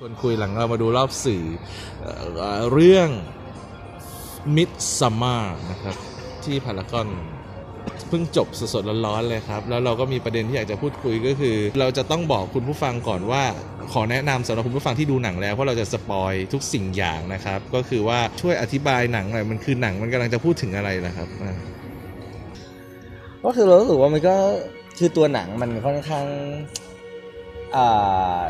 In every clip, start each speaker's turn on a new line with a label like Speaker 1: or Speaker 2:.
Speaker 1: ชวนคุยหลังเรามาดูรอบสื่อเอเรื่อง Midsummer นะครับ ที่พารากอนเพิ่งจบสดๆร้อนๆเลยครับ แล้วเราก็มีประเด็นที่อยากจะพูดคุยก็คือ เราจะต้องบอกคุณผู้ฟังก่อนว่า ขอแนะนำสำหรับคุณผู้ฟังที่ดูหนังแล้ว เพราะเราจะสปอยทุกสิ่งอย่างนะครับ ก็คือว่าช่วยอธิบายหนังหน่อยมันคือหนังมันกำลังจะพูดถึงอะไรนะครับ
Speaker 2: ก็คือเรารู้สึกว่ามันก็คือตัวหนังมันค่อนข้างอ่า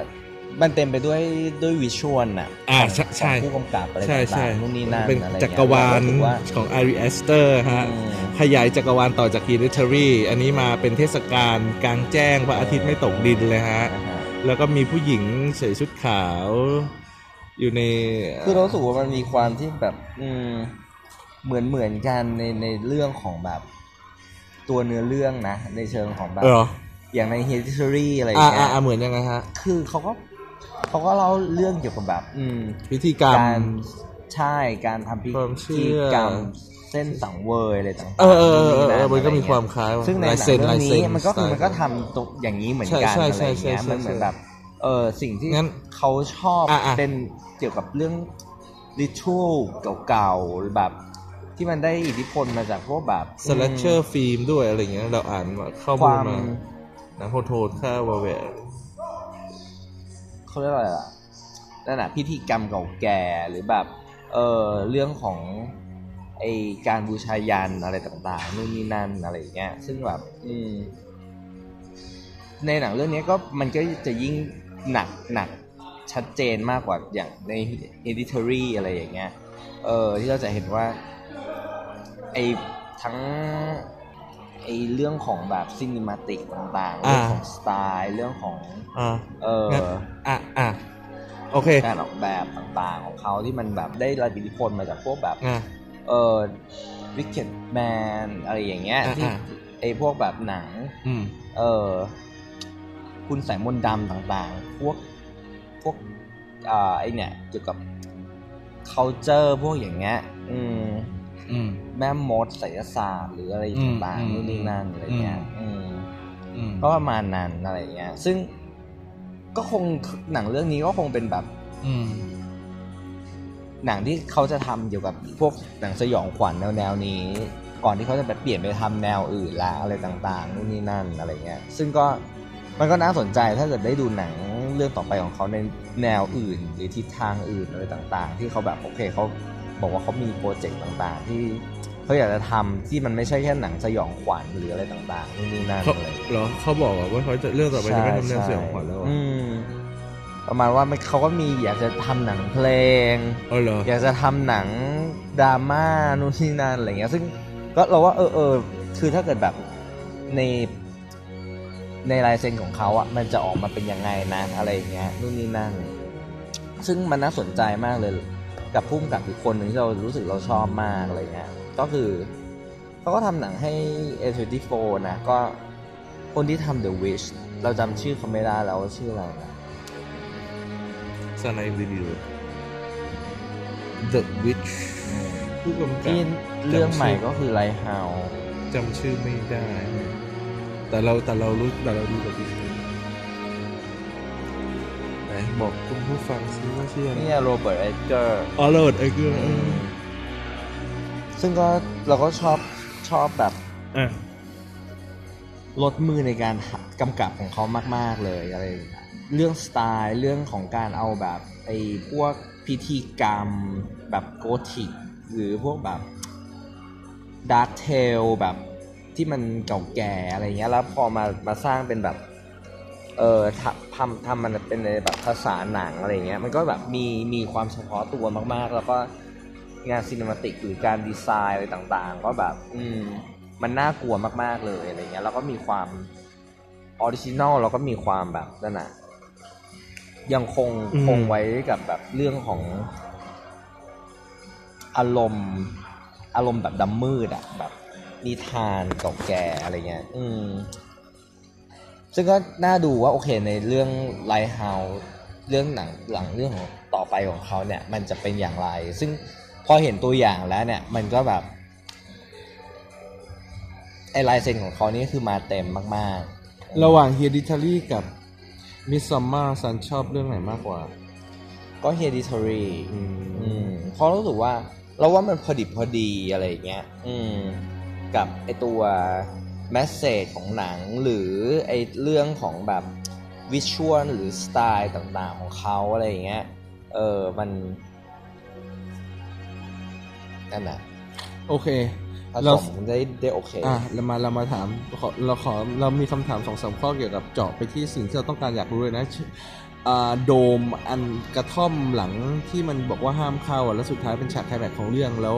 Speaker 2: มันเต็มไปด้วยด้วย visual น่ะ
Speaker 1: อ่า
Speaker 2: ของ
Speaker 1: ใช่ใช่
Speaker 2: ของผู้กำกับอะไร
Speaker 1: ใช่ใช่
Speaker 2: ต่างๆนู่นนี่นั่น
Speaker 1: เป็น
Speaker 2: อะไรเงี้ย
Speaker 1: จักรวาล
Speaker 2: รู้สึกว่า
Speaker 1: ของ Ari Aster ฮะ
Speaker 2: อืม
Speaker 1: ขยายจักรวาลต่อจาก Hereditary อันนี้มาเป็นเทศกาลกลางแจ้งพระอาทิตย์ไม่ตกดินเลยฮะ
Speaker 2: นะฮะ
Speaker 1: แล้วก็มีผู้หญิงใส่ชุดขาว อยู่ใน
Speaker 2: คือเรารู้สึกว่ามันมีความที่แบบ อืมเหมือนเหมือนกันในในเรื่องของแบบ ตัวเนื้อเรื่องนะ ในเชิงของแบบ
Speaker 1: เออ
Speaker 2: อย่างใน Hereditary อะไรอย่า
Speaker 1: อ่าง
Speaker 2: เงี้
Speaker 1: อ่ายอ่าเหมือนยังไงฮะ
Speaker 2: คือเขาก็ เขาก็เล่าเรื่องเกี่ยวกับแบบ อืม
Speaker 1: พิธีกรรม
Speaker 2: การใช่การทำพิ
Speaker 1: ความเชื่
Speaker 2: ธี
Speaker 1: อ ก
Speaker 2: รรมเส้นสังเวยอะไรต่างๆ
Speaker 1: เออเออเออเออ
Speaker 2: นู่น
Speaker 1: เออ
Speaker 2: นั่น
Speaker 1: มันก็มี
Speaker 2: อะไร
Speaker 1: ควา
Speaker 2: เงี้
Speaker 1: มคล้าย
Speaker 2: ยซึ่งในหนัง
Speaker 1: ลายเซ็น
Speaker 2: เรื่
Speaker 1: ลา
Speaker 2: อยง
Speaker 1: เซ็น
Speaker 2: นี้มันก็คือ
Speaker 1: สไตล์
Speaker 2: มันก็ทำตรงอย่างนี้เหมือนกัน
Speaker 1: ใช่
Speaker 2: อะไร
Speaker 1: ใช่
Speaker 2: อย่างเงี้ย
Speaker 1: ใช่ใช่
Speaker 2: มันเหมือน
Speaker 1: ใช่
Speaker 2: แบบเออสิ่งที่
Speaker 1: งั้น
Speaker 2: เขาชอบ
Speaker 1: อะอะ
Speaker 2: เป็นเกี่ยวกับเรื่องริทัลเก่าๆหรือแบบ ที่มันได้อิทธิพลมาจากพวกแบบ
Speaker 1: สแลชเชอร์ฟิล์มด้วยอะไรเงี้ยเราอ่านมาเข้า
Speaker 2: ค
Speaker 1: มูล
Speaker 2: วาม
Speaker 1: มาหนังโหดโทษค่าวาแวร์
Speaker 2: เขาเรียกว่าอะไรล่ะนั่นน่ะพิธีกรรมเก่าแก่หรือแบบเออเรื่องของไอการบูชายันอะไรต่างๆนู่นนี่นั่นอะไรอย่างเงี้ยซึ่งแบบอืมในหนังเรื่องนี้ก็มันก็จะยิ่งหนักหนักชัดเจนมากกว่าอย่างใน Hereditary อะไรอย่างเงี้ย เออที่เราจะเห็นว่าไอทั้ง ไอเรื่องของแบบ cinematic ต่างๆ
Speaker 1: อ่า
Speaker 2: เรื่องของสไตล์เรื่องของ
Speaker 1: อ่า
Speaker 2: เออ
Speaker 1: งั้นอะอะโอเค
Speaker 2: การออกแบบต่างๆของเขาที่มันแบบได้รับอิทธิพลมาจากพวกแบบ
Speaker 1: อะ
Speaker 2: เออ Wicker Man อะไรอย่างเงี้ย
Speaker 1: อ่า
Speaker 2: ที่
Speaker 1: อ่า
Speaker 2: ไอพวกแบบหนัง
Speaker 1: อืม
Speaker 2: เออคุณแสงมนต์ดำต่างๆ พวกพวกอ่าไอเนี่ยเกี่ยวกับ culture พวกอย่างเงี้ย อืม
Speaker 1: อืม
Speaker 2: แม่มดไสยศาสตร์หรืออะไร
Speaker 1: อืม
Speaker 2: ต่าง
Speaker 1: อืม
Speaker 2: ๆนู่นนี่นั่นอะไรเงี้ยอืม
Speaker 1: อืม
Speaker 2: ก็ประมาณนั้นอะไรเงี้ย ซึ่งก็คงหนังเรื่องนี้ก็คงเป็นแบบ
Speaker 1: อืม
Speaker 2: หนังที่เขาจะทำเกี่ยวกับพวกหนังสยองขวัญแนวแนวๆนี้ ก่อนที่เขาจะไปเปลี่ยนไปทำแนวอื่นละอะไรต่างๆนู่นนี่นั่นอะไรเงี้ย ซึ่งก็มันก็น่าสนใจถ้าเกิดได้ดูหนังเรื่องต่อไปของเขาในแนวอื่น หรือทิศทางอื่นอะไรต่าง ๆ ที่เขาแบบโอเคเขา บอกว่าเขามีโปรเจกต์ต่างๆ ที่เขาอยากจะทำที่มันไม่ใช่แค่หนังสยองขวัญหรืออะไรต่างๆนู่นนี่นั่น
Speaker 1: เขา
Speaker 2: อะไร
Speaker 1: เหรอเขาบอกว่าเขาจะเรื่องต่อไปจะไม่ทำแนวสยองขวัญแล้วเหรอ
Speaker 2: อืมประมาณว่ามันเขาก็มีอยากจะทำหนังเพลง
Speaker 1: เออเหรอ
Speaker 2: อยากจะทำหนังดราม่านู่นนี่นั่นอะไรเงี้ย ซึ่งก็เราว่าเออเออคือถ้าเกิดแบบในในลายเซ็นของเขาอะมันจะออกมาเป็นยังไงนะอะไรอย่างเงี้ยนู่นนี่นั่น ซึ่งมันน่าสนใจมากเลย กับพุ่มกับอีกคนหนึ่งที่เรารู้สึกเราชอบมากอะไรเงี้ยก็คือเขาก็ทำหนังให้ A24 นะ ก็คนที่ทำ The Wish เราจำชื่อเขาไม่ได้แล้วว่าชื่ออะไรนะ
Speaker 1: สไนรีวิว The Witch ผู้กำกับ
Speaker 2: ที่เรื่องใหม่ก็คือ Lighthouse
Speaker 1: จำชื่อไม่ได้ แต่เราแต่เรารู้แต่เราดูกับพี่ไหน บอกคุณผู้ฟังซิว่าชื่ออะไร
Speaker 2: นี่โรเบิร์ตเอเกอร์
Speaker 1: อ๋อโหลดไอ้เกลือเออ
Speaker 2: ซึ่งก็เราก็ชอบชอบแบบ
Speaker 1: อะ
Speaker 2: ลดมือในการกำกับของเขามาก ๆ เลยอะไรอย่างเงี้ยเรื่องสไตล์เรื่องของการเอาแบบไอ้พวกพิธีกรรมแบบโกธิก หรือพวกแบบดาร์ t เทลแบบที่มันเก่าแก่อะไรเงี้ยแล้วพอมามาสร้างเป็นแบบ เออทำทำทำมันเป็นในแบบภาษาหนังอะไรเงี้ย มันก็แบบมีมีความเฉพาะตัวมากๆ แล้วก็งาน cinematic หรือการดีไซน์อะไรต่างๆ ก็แบบ อืม มันน่ากลัวมากๆเลยอะไรเงี้ย แล้วก็มีความ original แล้วก็มีความแบบนั่นน่ะยังคง
Speaker 1: อืม
Speaker 2: คงไว้กับแบบเรื่องของ อารมณ์อารมณ์แบบดำมืดอะแบบนิทานเก่าแก่อะไรเงี้ย อืม ซึ่งก็น่าดูว่าโอเคในเรื่อง Lighthouse เรื่องหนังหลังเรื่องของต่อไปของเขาเนี่ย มันจะเป็นอย่างไร ซึ่งพอเห็นตัวอย่างแล้วเนี่ย มันก็แบบไอลายเซ็นของเขานี่คือมาเต็มมาก ๆ
Speaker 1: ระหว่าง Hereditary กับ Midsommar ซันชอบเรื่องไหนมากกว่า
Speaker 2: ก็ hereditary
Speaker 1: อืม
Speaker 2: อืมเพราะรู้สึกว่า เราว่ามันพอดิบพอดีอะไรอย่างเงี้ย อืม กับไอตัว แมสเซจของหนังหรือไอเรื่องของแบบวิชวลหรือสไตล์ต่างๆของเขาอะไรอย่างเงี้ย เออ มันนั่นน่ะ
Speaker 3: โอเค
Speaker 2: ผ
Speaker 3: เรา
Speaker 2: สมได้ได้โอเค
Speaker 3: อะเรามาเรามาถามขอเราขอเรามีคำถามสองสามข้อเกี่ยวกับเจาะไปที่สิ่งที่เราต้องการอยากรู้เลยนะชื่ออ่าโดมอันกระท่อมหลังที่มันบอกว่าห้ามเข้าอะแล้วสุดท้ายเป็นฉากไคลแม็กซ์ของเรื่องแล้ว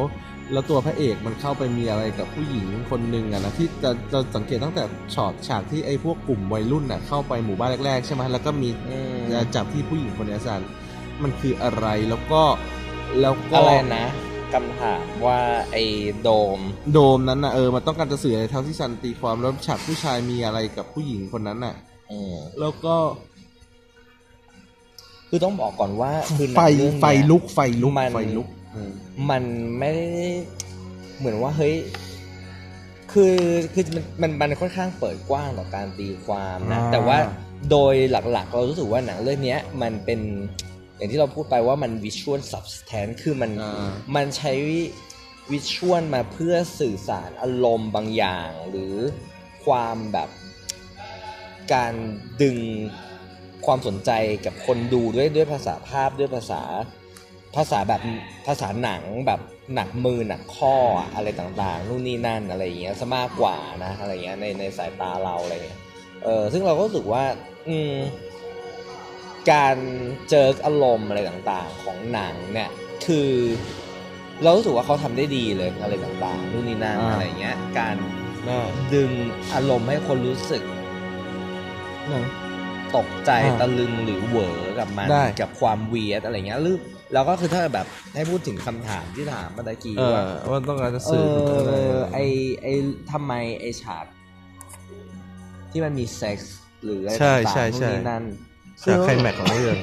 Speaker 3: แล้วตัวพระเอกมันเข้าไปมีอะไรกับผู้หญิงคนหนึ่งอะนะที่จะจะสังเกตตั้งแต่ช็อตฉากที่ไอ้พวกกลุ่มวัยรุ่นน่ะเข้าไปหมู่บ้านแรกๆใช่ไหมแล้วก็มี
Speaker 2: อืม
Speaker 3: จะจับที่ผู้หญิงคนนี้สันมันคืออะไรแล้วก็แล้วก็
Speaker 2: อะไรนะคำถามว่าไอโดม
Speaker 3: โดมนั้นน่ะเออมันต้องการจะสื่ออะไรเท่าที่ซันตีความแล้วฉากผู้ชายมีอะไรกับผู้หญิงคนนั้นน่ะ
Speaker 2: อืม
Speaker 3: แล้วก็
Speaker 2: คือต้องบอกก่อนว่าคือหนั
Speaker 3: ไฟ
Speaker 2: งเรื่องเนี้ย
Speaker 3: ไฟลุกไฟลุก
Speaker 2: มัน
Speaker 3: ไฟลุกอื ม
Speaker 2: มันไม่ได้เหมือนว่าเฮ้ยคือคือมันมันมันค่อนข้างเปิดกว้างต่อการตีความนะ
Speaker 3: อ่า
Speaker 2: แต่ว่าโดยหลักๆ เรารู้สึกว่าหนังเรื่องเนี้ยมันเป็นอย่างที่เราพูดไปว่ามันวิชวล substance คือมัน
Speaker 3: อ่า
Speaker 2: มันใช้วิชวลมาเพื่อสื่อสารอารมณ์บางอย่าง หรือความแบบการดึงความสนใจกับคนดูด้วยด้วยภาษาภาพด้วยภาษา ภาษาแบบภาษาหนังแบบหนักมือหนักข้ออะอะไรต่างๆนู่นนี่นั่นอะไรอย่างเงี้ยซะมากกว่านะอะไรเงี้ยในในสายตาเราอะไรเงี้ยเออซึ่งเราก็รู้สึกว่าอืมการเจออารมณ์อะไรต่างๆ ของหนังเนี่ยคือเรารู้สึกว่าเขาทำได้ดีเลยอะไรต่างๆนู่นนี่นั่น
Speaker 3: อ่า
Speaker 2: อะไรเงี้ย การ
Speaker 3: ได้
Speaker 2: ดึงอารมณ์ให้คนรู้สึก
Speaker 3: ไหน
Speaker 2: ตกใจ
Speaker 3: อ่า
Speaker 2: ตะลึงหรือเหวอกับมัน
Speaker 3: ได้
Speaker 2: กับความเวียดอะไรเงี้ยหรือ แล้วก็คือถ้าแบบให้พูดถึงคำถามที่ถามเมื่อกี้
Speaker 3: เออ
Speaker 2: ว่า
Speaker 3: ว่าต้องการจะ
Speaker 2: เอ
Speaker 3: สื่อถึงอะไร
Speaker 2: อไอไอทำไมไอฉากที่มันมีเซ็กส์หรืออะไร
Speaker 3: ใช่
Speaker 2: ต่าง
Speaker 3: ใช่
Speaker 2: ๆนู่น
Speaker 3: ใช่
Speaker 2: นี่นั่น
Speaker 3: ฉากไคลแม็กซ์ของเรื่อง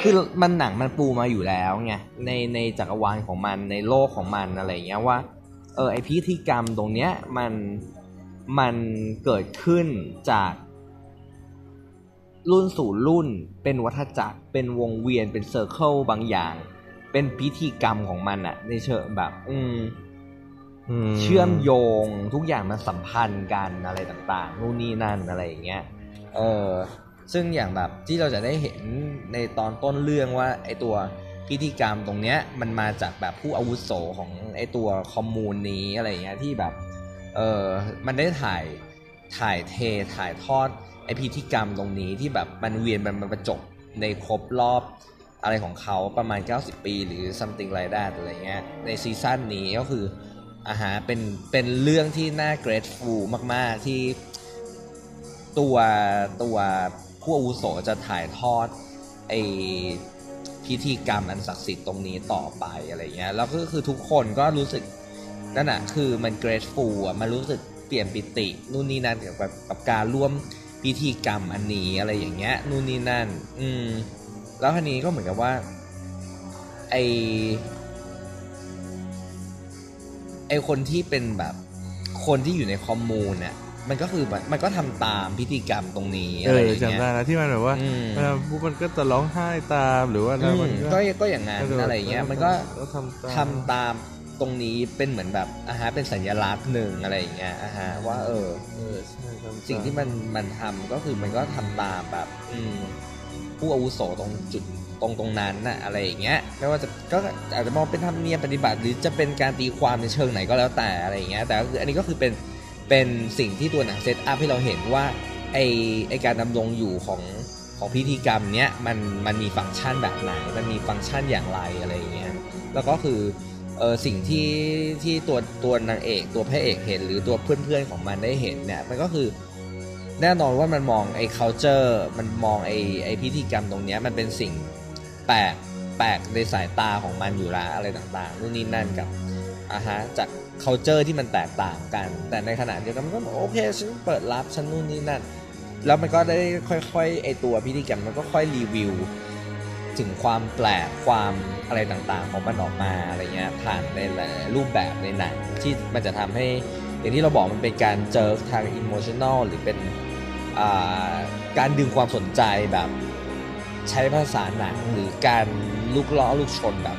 Speaker 2: คือมันหนังมันปูมาอยู่แล้วไงในในจักรวาลของมันในโลกของมันอะไรอย่างเงี้ยว่า เออไอพิธีกรรมตรงเนี้ยมันมันเกิดขึ้นจาก รุ่นสู่รุ่น เป็นวัฏจักร เป็นวงเวียน เป็น circle บางอย่าง เป็นพิธีกรรมของมันอะในเชิงแบบ อืม
Speaker 3: ม
Speaker 2: เชื่อมโยงทุกอย่างมันสัมพันธ์กันอะไรต่าง ๆ นู่นนี่นั่นอะไรอย่างเงี้ย เออ ซึ่งอย่างแบบที่เราจะได้เห็นในตอนต้นเรื่องว่า ไอตัวพิธีกรรมตรงเนี้ย มันมาจากแบบผู้อาวุโสของไอตัวคอมมูนนี้อะไรอย่างเงี้ยที่แบบ เออมันได้ถ่ายถ่ายเทถ่ายทอดไอพิธีกรรมตรงนี้ที่แบบมันเวียนมันประจบในครบรอบอะไรของเขาประมาณ 90 ปีหรือ something like that อะไรเงี้ยในซีซั่นนี้ก็คืออาหาเป็นเป็นเรื่องที่น่า grateful มาก ๆ ที่ตัวตัวผู้อาวุโสจะถ่ายทอดไอพิธีกรรมอันศักดิ์สิทธิ์ตรงนี้ต่อไปอะไรเงี้ยแล้วก็คือทุกคนก็รู้สึกนั่นแหะคือมัน grateful อะมันรู้สึกเปลี่ยนปิตินู่นนี่นั่นเกี่ยวกับกับการร่วม พิธีกรรมอันนี้อะไรอย่างเงี้ยนู่นนี่นั่น อืม แล้วทีนี้ก็เหมือนกับว่า ไอไอคนที่เป็นแบบคนที่อยู่ในคอมมูนเนี่ยมันก็คือแบบมันก็ทำตามพิธีกรรมตรงนี้
Speaker 3: เอ
Speaker 2: อะไร
Speaker 3: อ
Speaker 2: อย่างเงี้
Speaker 3: จำได้
Speaker 2: ย
Speaker 3: นะที่มันแบบว่า
Speaker 2: อืม
Speaker 3: เวลาปุ๊บมันก็จะร้องไห้ตามหรือว่าอะไร
Speaker 2: อืม
Speaker 3: มัน
Speaker 2: ก็ก็อย่างนั้นอะไรอย่างเงี้ยมันก็
Speaker 3: ก็ทำตาม
Speaker 2: ทำตาม ตรงนี้เป็นเหมือนแบบอ่าฮะเป็นสัญลักษณ์หนึ่งอะไรอย่างเงี้ยอ่าฮะว่าเออ
Speaker 3: เออใช่ทำตา
Speaker 2: สิ่งที่มันมันทำก็คือมันก็ทำตามแบบ อืมผู้อาวุโสตรงจุดตรงตรงนั้นน่ะอะไรอย่างเงี้ยไม่ว่าจะก็อาจจะมองเป็นธรรมเนียมปฏิบัติ หรือจะเป็นการตีความในเชิงไหนก็แล้วแต่อะไรอย่างเงี้ยแต่ก็คืออันนี้ก็คือเป็นเป็นสิ่งที่ตัวหนังเซตอัพให้เราเห็นว่าไอไอการดำรงอยู่ของของพิธีกรรมเนี้ยมันมันมีฟังก์ชันแบบไหน มันมีฟังก์ชันอย่างไรอะไรอย่างเงี้ยแล้วก็คือ เออสิ่งที่ที่ตัวตัวนางเอกตัวพระเอกเห็น หรือตัวเพื่อนๆของมันได้เห็นเนี่ยมันก็คือแน่นอนว่ามันมองไอ้ culture มันมองไอ้ไอ้พิธีกรรมตรงเนี้ยมันเป็นสิ่งแปลกแปลกในสายตาของมันอยู่ล้วอะไรต่างๆนู่นนี่นั่นกับอ่าฮะจาก culture ที่มันแตกต่างกัน แต่ในขณะเดียวกันมันก็โอเคฉันเปิดรับฉันนู่นนี่นั่น แล้วมันก็ได้ค่อยๆไอตัวพิธีกรรมมันก็ค่อยรีวิว ถึงความแปลกความอะไรต่างๆ ของมันออกมาอะไรเงี้ยผ่านในหลายๆรูปแบบในหนังที่มันจะทำให้อย่างที่เราบอกมันเป็นการเจอทางอิโมชัน a ลหรือเป็นอ่าการดึงความสนใจแบบใช้ภาษาหนังหรือการลุกล้อลุกชนแบบ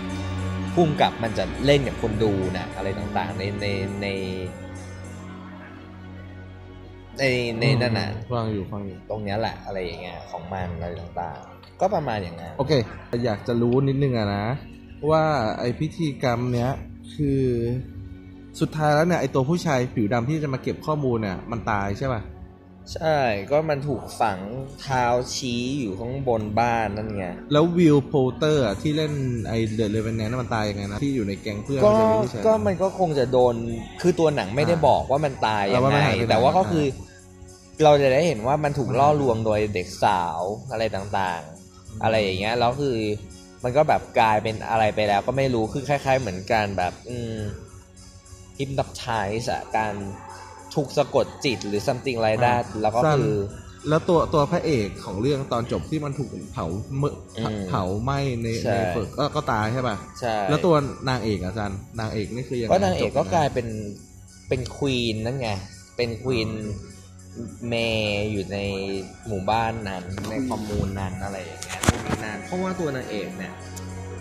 Speaker 2: พุ่มกับมันจะเล่นกับคนดูนะอะไรต่างๆ ในในในในในนั่นน่ะ
Speaker 3: ฟังอยู่ฟังอยู่
Speaker 2: ตรงเนี้ยแหละอะไรอย่างเงี้ยของมันอะไรต่างๆ ก็ประมาณอย่างนั้น
Speaker 3: โอเค อยากจะรู้นิดนึงอะนะ ว่าไอพิธีกรรมเนี้ยคือสุดท้ายแล้วเนี่ยไอตัวผู้ชายผิวดำที่จะมาเก็บข้อมูลเนี่ยมันตายใช่ป่ะ
Speaker 2: ใช่ก็มันถูกฝังเท้าชี้อยู่ข้างบนบ้านนั่นไง
Speaker 3: แล้ว Will Poulter อะที่เล่นไอ The Revenant มันตายยังไงนะ ที่อยู่ในแก๊งเพื่อน
Speaker 2: ก็
Speaker 3: มันจะมีผู้ชาย
Speaker 2: ก็มันก็คงจะโดนคือตัวหนังไม่ได้
Speaker 3: อ่า
Speaker 2: บอกว่ามันตายยัง
Speaker 3: เอาว่ามั
Speaker 2: ไง
Speaker 3: นหายไปไหน
Speaker 2: แต่ว่าก็
Speaker 3: อ่า
Speaker 2: คือ เราจะได้เห็นว่ามันถูกล่อลวงโดยเด็กสาวอะไรต่างๆ อะไรอย่างเงี้ยแล้วคือมันก็แบบกลายเป็นอะไรไปแล้วก็ไม่รู้คือคล้าย ๆ เหมือนการแบบอืมฮิปนอ t ไทส์อะการถูกสะกดจิตหรือ something like that แล้วก็คือ
Speaker 3: แล้วตัวตัวพระเอกของเรื่องตอนจบที่มันถูกเผาเมื่อ
Speaker 2: อืม
Speaker 3: เผาไหม้ใน
Speaker 2: ใช่
Speaker 3: ในฝึกก็ก็ตายใช่ป่ะ
Speaker 2: ใช่
Speaker 3: แล้วตัวนางเอกอะจันนางเอกนี่คือยังไง
Speaker 2: ก็นางเอกก็
Speaker 3: จบ
Speaker 2: กลายเป็นเป็นควีนนั่นไงเป็นควีน เมย์อยู่ในหมู่บ้านนั้น ในคอมมูนนั้นอะไรอย่างเงี้ยนู่นนี่นั่นเพราะว่าตัวนางเอกเนี่ย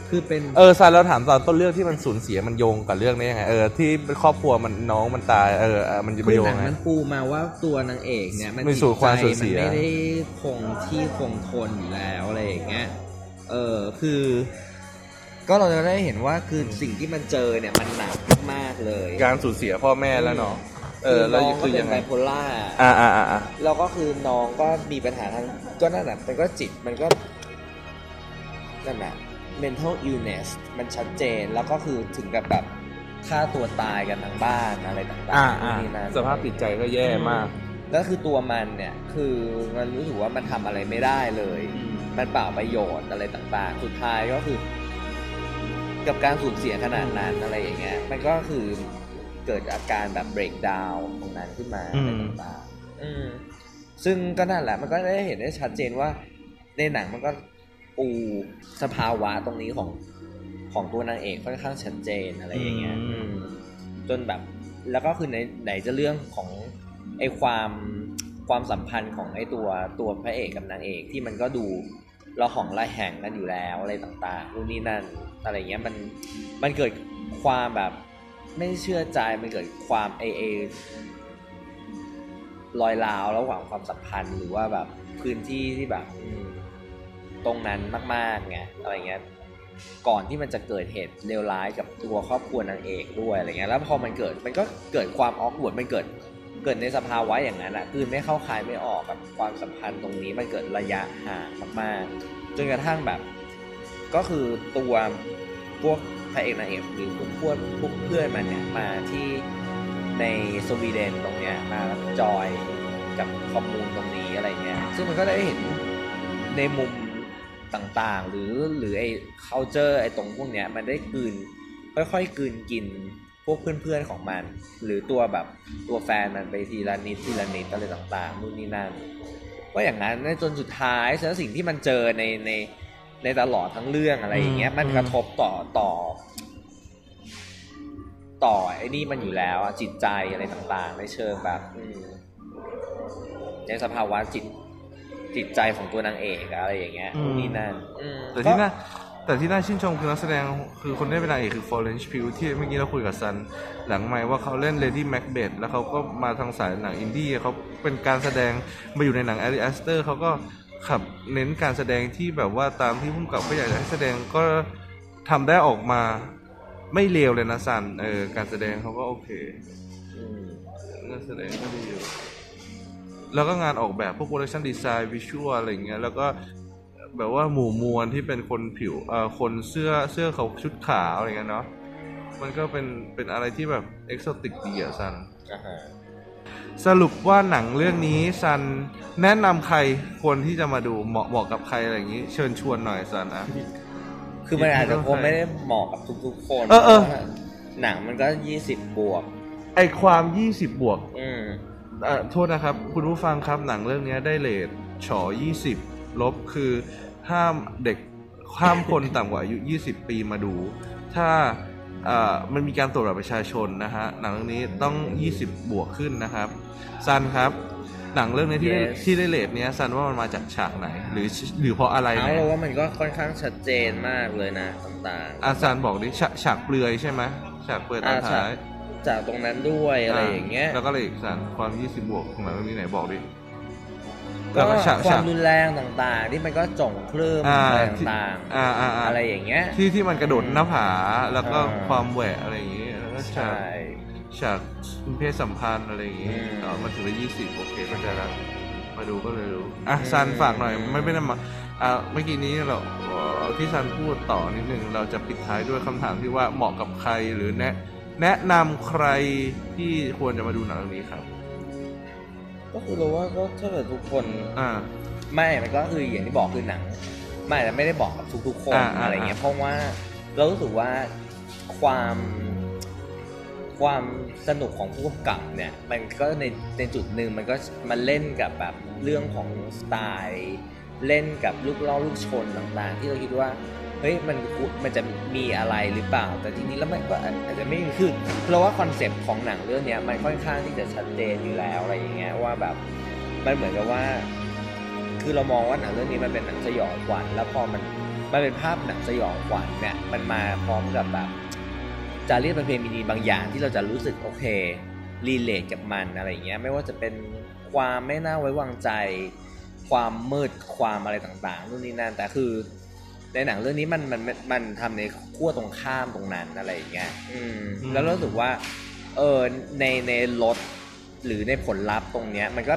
Speaker 2: คือเป็น
Speaker 1: เออซันเราถามตอนต้นเรื่องที่มันสูญเสียมันโยงกับเรื่องนี้ยังไงเออที่ครอบครัวมันน้องมันตายเออเออมันจะไป
Speaker 2: คือ
Speaker 1: โยง
Speaker 2: หนัง
Speaker 1: ไง
Speaker 2: มันปูมาว่าตัวนางเอกเนี่ยมัน
Speaker 1: มีสู่ความสูญเสีย
Speaker 2: จิตใจมันไม่ได้คงที่คงทนอยู่แล้วอะไรอย่างเงี้ยเออคือ ก็เราจะได้เห็นว่าคือสิ่งที่มันเจอเนี่ยมันหนักมากๆเลย
Speaker 1: การสูญเสียพ่อแม่แล้วเนาะ เออแล้ว
Speaker 2: น้องก็
Speaker 1: คือ
Speaker 2: เป็
Speaker 1: ยั
Speaker 2: น
Speaker 1: ง
Speaker 2: ไบ
Speaker 1: ไง
Speaker 2: โพล่า
Speaker 1: อ่าอ่าอ่าอ่า
Speaker 2: แล้วก็คือน้องก็มีปัญหาทางก็นั่นแหละมันก็จิตมันก็นั่นแหละ mental illness มันชัดเจนแล้วก็คือถึงกับแบบฆ่าตัวตายกันทั้งบ้านอะไรต่าง
Speaker 1: อ่า
Speaker 2: ๆ
Speaker 1: อ่า
Speaker 2: นู่นนี่นั่น
Speaker 1: สภาพจิตใจก็แย่มาก
Speaker 2: แล้วคือตัวมันเนี่ยคือมันรู้สึกว่ามันทำอะไรไม่ได้เลย มันเปล่าประโยชน์อะไรต่างๆ สุดท้ายก็คือ กับการสูญเสียขนาดนั้นอะไรอย่างเงี้ย มันก็คือ เกิดอาการแบบ break down ตรงนั้นขึ้นมา
Speaker 1: อื
Speaker 2: อะไร
Speaker 1: ม
Speaker 2: ต่างๆอืมซึ่งก็นั่นแหละมันก็ได้เห็นได้ชัดเจนว่าในหนังมันก็ปูสภาวะตรงนี้ของของตัวนางเอกค่อนข้างชัดเจนอะไรอย่างเงี้ย
Speaker 1: อืม
Speaker 2: อืมจนแบบ แล้วก็คือในไหนจะเรื่องของไอ้ความความสัมพันธ์ของไอ้ตัวตัวพระเอกกับนางเอกที่มันก็ดูเราของระแหงกันอยู่แล้วอะไรต่างๆนู่นนี่นั่นอะไรเงี้ยมันมันเกิดความแบบ ไม่เชื่อใจมันเกิดความเอเอรอยร้าวระหว่างความสัมพันธ์หรือว่าแบบพื้นที่ที่แบบตรงนั้นมากๆไงอะไรเงี้ยก่อนที่มันจะเกิดเหตุเลวร้ายกับตัวครอบครัวนางเอกด้วยอะไรเงี้ยแล้วพอมันเกิดมันก็เกิดความออกวดมันเกิดเกิดในสภาวะอย่างนั้นอะคือไม่เข้าคายไม่ออกกับความสัมพันธ์ตรงนี้มันเกิดระยะห่างมากๆจนกระทั่งแบบ ก็คือตัวพวก พระเอกนางเอกหรือพวกพวกพวกเพื่อนมันเนี่ยมาที่ในสวีเดนตรงเนี้ยมาจอยกับคอมมูนตรงนี้อะไรเงี้ยซึ่งมันก็ได้เห็นในมุมต่างๆ หรือหรือไอ้ culture ไอ้ตรงพวกเนี้ยมันได้กืนค่อยๆกืนกินพวกเพื่อนๆของมัน หรือตัวแบบตัวแฟนมันไปทีละนิดทีละนิดอะไรต่างๆนู่นนี่นั่นก็อย่างนั้นจนสุดท้ายแล้วสิ่งที่มันเจอในใน ในตลอดทั้งเรื่องอะไรอย่างเงี้ย
Speaker 1: อืม
Speaker 2: มันกระทบต่อต่อ ต่อไอ้นี่มันอยู่แล้วอะจิตใจอะไรต่างๆในเชิงแบบอืมในสภาวะจิตจิตใจของตัวนางเอกอะอะไรอย่างเงี้ย
Speaker 1: อืม
Speaker 2: นู่นนี่นั่นอืม
Speaker 1: แต่ที่น่าแต่ที่น่าชื่นชมคือนักแสดงคือคนที่ได้เป็นนางเอกคือ Florence Pugh ที่เมื่อกี้เราคุยกับซัน หลังไม่ว่าเขาเล่น Lady Macbeth แล้วเขาก็มาทางสายหนังอินดี้เขาเป็นการแสดงมาอยู่ในหนัง Ari Aster เขาก็ ขับเน้นการแสดงที่แบบว่าตามที่พุ่มกับก็อยากจะให้แสดงก็ทำได้ออกมาไม่เลวเลยนะซันเออการแสดงเขาก็โอเค
Speaker 2: อืม
Speaker 1: งานแสดงก็ดีอยู่แล้วก็งานออกแบบพวก production design visual อะไรเงี้ยแล้วก็แบบว่าหมู่มวลที่เป็นคนผิวเอ่อคนเสื้อเสื้อเขาชุดขาวอะไรเงี้ยเนาะมันก็เป็นเป็นอะไรที่แบบ exotic ดีอะซัน
Speaker 2: อ่าฮะ
Speaker 1: สรุปว่าหนังเรื่องนี้ซันแนะนำใครควรที่จะมาดูเหมาะเหมาะกับใครอะไรอย่างงี้ เชิญชวนหน่อยซันอะ
Speaker 2: คือมันอาจจะคงไม่ได้เหมาะกับทุกๆคน
Speaker 1: เออเออ
Speaker 2: พราะว่าหนังมันก็ยี่สิบบวก
Speaker 1: ไอความ20บวก
Speaker 2: อืม
Speaker 1: เอ่อโทษนะครับ คุณผู้ฟังครับหนังเรื่องนี้ได้เลทฉอ20 ลบคือห้ามเด็กห้ามคน ต่ำกว่าอายุ 20 ปีมาดู ถ้าเอ่อ มันมีการตรวจบัตรประชาชนนะฮะหนังเรื่องนี้ต้อง 20 บวกขึ้นนะครับซันครับ หนังเรื่องนี้ที่ได้
Speaker 2: Yes
Speaker 1: ที่ได้เลทเนี้ยซันว่ามันมาจากฉากไหน หรือหรือเพราะอะไร
Speaker 2: เอา
Speaker 1: ไหม
Speaker 2: เราว่ามันก็ค่อนข้างชัดเจนมากเลยนะต่างๆ
Speaker 1: อาซันบอกดิฉากฉากเปลือยใช่ไหมฉากเปลือยตอน
Speaker 2: อ่า
Speaker 1: ท้าย
Speaker 2: จากตรงนั้นด้วยอะไรอย่างเงี้ย
Speaker 1: แล้วก็เลยอีกซันความ 20 บวกของหนังเรื่องนี้ไหนบอกดิ
Speaker 2: ก็
Speaker 1: แล้วก็ฉาก
Speaker 2: ควา
Speaker 1: ฉามก
Speaker 2: รุนแรงต่างๆ ที่มันก็จ่งคลื่น
Speaker 1: อ่า
Speaker 2: อะไร
Speaker 1: ที่
Speaker 2: ต่าง
Speaker 1: อ่าอ่า
Speaker 2: ๆ
Speaker 1: อ่า
Speaker 2: อะไรอย่างเงี้ย
Speaker 1: ที่ที่มันกระโดดหน้าผาแล้วก็
Speaker 2: อ่า
Speaker 1: ความแหวะอะไรอย่างงี้แล้วก็ฉา
Speaker 2: ใช่
Speaker 1: กฉากเพศสัมพันธ์อะไรอย่างงี้
Speaker 2: อืม
Speaker 1: อ๋อมันถึงได้ยี่สิบโอเคก็จะแล้วมาดูก็เลยรู้อะ
Speaker 2: อืม
Speaker 1: ซันฝากหน่อยไม่ไม่ได้มาอ่าเมื่อกี้นี้เราเอ่อที่ซันพูดต่อนิดนึงเราจะปิดท้ายด้วยคำถามที่ว่าเหมาะกับใครหรือแนะ แนะนำใครที่ควรจะมาดูหนังเรื่องนี้ครับ
Speaker 2: ก็คือเราว่าก็ถ้าเกิดทุกคน
Speaker 1: อ่า
Speaker 2: ไม่ มันก็คืออย่างที่บอกคือหนังไม่แต่ไม่ได้บอกกับทุกๆคน
Speaker 1: อ่าอ่า
Speaker 2: อะไรเงี้ย เพราะว่าเรารู้สึกว่าความความสนุกของผู้กำกับเนี่ย มันก็ในในจุดหนึ่งมันก็มันเล่นกับแบบเรื่องของสไตล์ เล่นกับลูกเล่าลูกชนต่างๆ ที่เราคิดว่า เฮ้ยมันมันจะมีอะไรหรือเปล่า แต่ทีนี้แล้วมันก็อาจจะไม่มีคือเพราะว่าคอนเซปต์ของหนังเรื่องนี้มันค่อนข้างที่จะชัดเจนอยู่แล้วอะไรอย่างเงี้ยว่าแบบมันเหมือนกับว่า คือเรามองว่าหนังเรื่องนี้มันเป็นหนังสยองขวัญแล้วพอมันมันเป็นภาพหนังสยองขวัญเนี่ยมันมาพร้อมกับแบบจารีตประเพณีบางอย่างที่เราจะรู้สึกโอเครีเลทกับมันอะไรอย่างเงี้ยไม่ว่าจะเป็นความไม่น่าไว้วางใจ ความมืดความอะไรต่างๆนู่นนี่นั่นแต่คือ ในหนังเรื่องนี้มันมันมันมันทำในขั้วตรงข้ามตรงนั้นอะไรอย่างเงี้ยอืม
Speaker 1: อืม
Speaker 2: แล้วรู้สึกว่า เออในในรถหรือในผลลัพธ์ตรงเนี้ย มันก็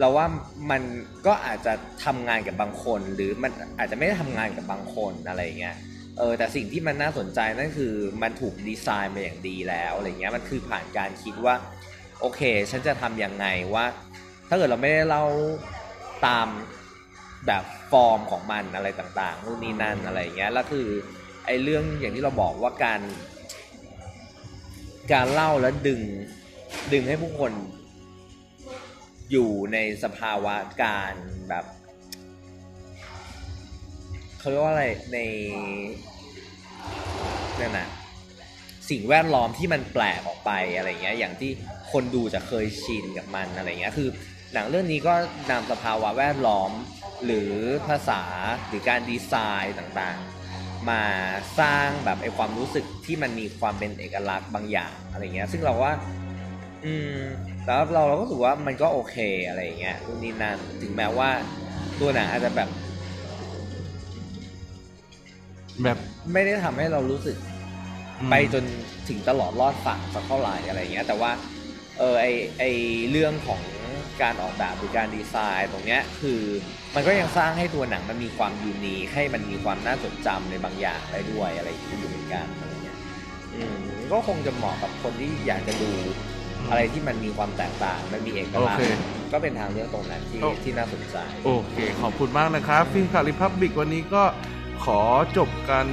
Speaker 2: เราว่ามันก็อาจจะทำงานกับบางคน หรือมันอาจจะไม่ได้ทำงานกับบางคนอะไรอย่างเงี้ย เออแต่สิ่งที่มันน่าสนใจนั่นคือมันถูกดีไซน์มาอย่างดีแล้วอะไรเงี้ยมันคือผ่านการคิดว่า โอเค ฉันจะทำยังไงว่า ถ้าเกิดเราไม่ได้เล่าตาม แบบฟอร์มของมันอะไรต่างๆนู่นนี่นั่นอะไรอย่างเงี้ยแล้วคือไอ้เรื่องอย่างที่เราบอกว่าการ การเล่าแล้วดึงดึงให้ผู้คนอยู่ในสภาวะการแบบเขาเรียกว่าอะไรในนั่นน่ะสิ่งแวดล้อมที่มันแปลกออกไปอะไรเงี้ยอย่างที่คนดูจะเคยชินกับมันอะไรเงี้ยคือ หนังเรื่องนี้ก็นำสภาวะแวดล้อม หรือภาษาหรือการดีไซน์ต่างๆ มาสร้างแบบไอความรู้สึกที่มันมีความเป็นเอกลักษณ์บางอย่างอะไรเงี้ยซึ่งเราว่า อืมแล้วเราเราก็รู้สึกว่ามันก็โอเคอะไรเงี้ยนู่นนี่นั่นถึงแม้ว่าตัวหนังอาจจะแบบ
Speaker 1: แบบ
Speaker 2: ไม่ได้ทำให้เรารู้สึก ไปจนถึงตลอดรอดฝั่งสักเท่าไหร่อะไรเงี้ย แต่ว่า เออไอไอเรื่องของ การออกแบบหรือการดีไซน์ตรงเนี้ยคือ มันก็ยังสร้างให้ตัวหนังมันมีความยูนีคให้มันมีความน่าจดจำในบางอย่างได้ด้วยอะไรอย่างเงี้ยอยู่เหมือนกันอะไรเงี้ยอืมก็คงจะเหมาะกับคนที่อยากจะดูอะไรที่มันมีความแตกต่างมันมีเอกลักษ
Speaker 1: โอ
Speaker 2: ณ์
Speaker 1: เค
Speaker 2: ก็เป็นทางเลือกตรงนั้นที่
Speaker 1: โอ
Speaker 2: ที่น่าสนใจ
Speaker 1: โอเค ขอบคุณมากนะครับฟิล์มคาริพับบิกวันนี้ก็ ขอจบการ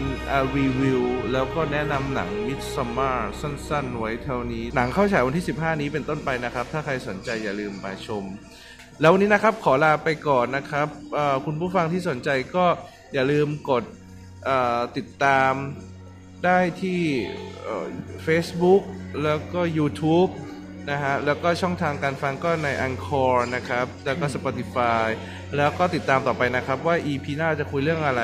Speaker 1: รีวิว แล้วก็แนะนำหนัง Midsommar สั้นๆ ไว้เท่านี้ หนังเข้าฉายวันที่ 15 นี้เป็นต้นไปนะครับ ถ้าใครสนใจอย่าลืมมาชม แล้ววันนี้นะครับขอลาไปก่อนนะครับ คุณผู้ฟังที่สนใจก็อย่าลืมกดติดตามได้ที่เอ่อ Facebook แล้วก็ YouTube นะฮะแล้วก็ช่องทางการฟังก็ใน Anchor นะครับ แล้วก็ Spotify แล้วก็ติดตามต่อไปนะครับ ว่า EP หน้าจะคุยเรื่องอะไร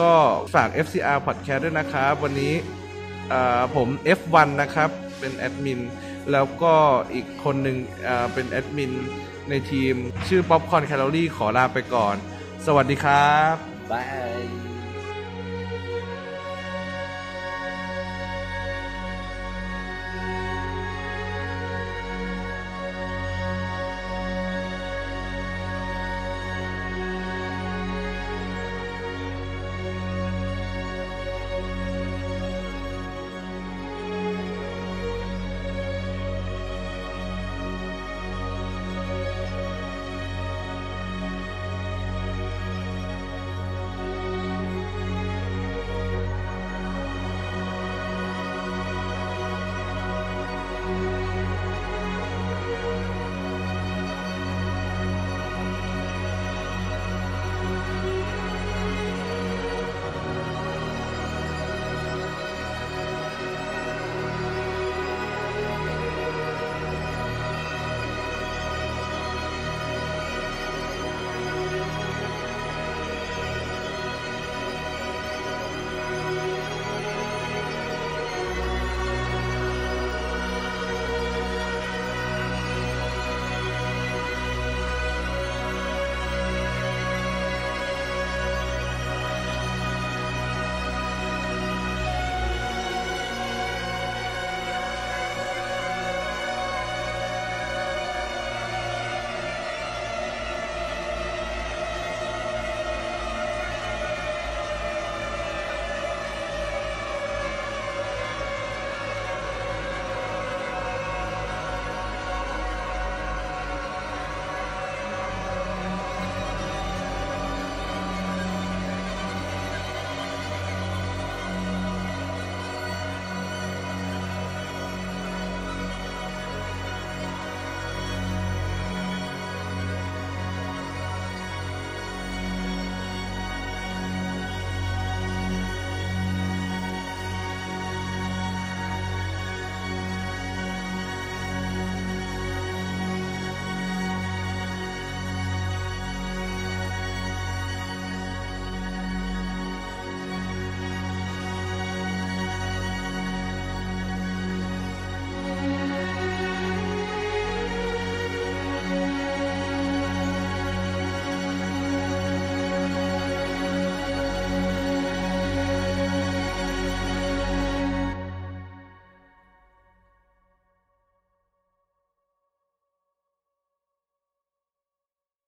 Speaker 1: ก็ฝาก FCR Podcast ด้วยนะครับ วันนี้เอ่อผม F1 นะครับ เป็นแอดมิน แล้วก็อีกคนหนึ่งเอ่อเป็นแอดมินในทีม ชื่อ Popcorn Calorie ขอลาไปก่อน สวัสดีครับ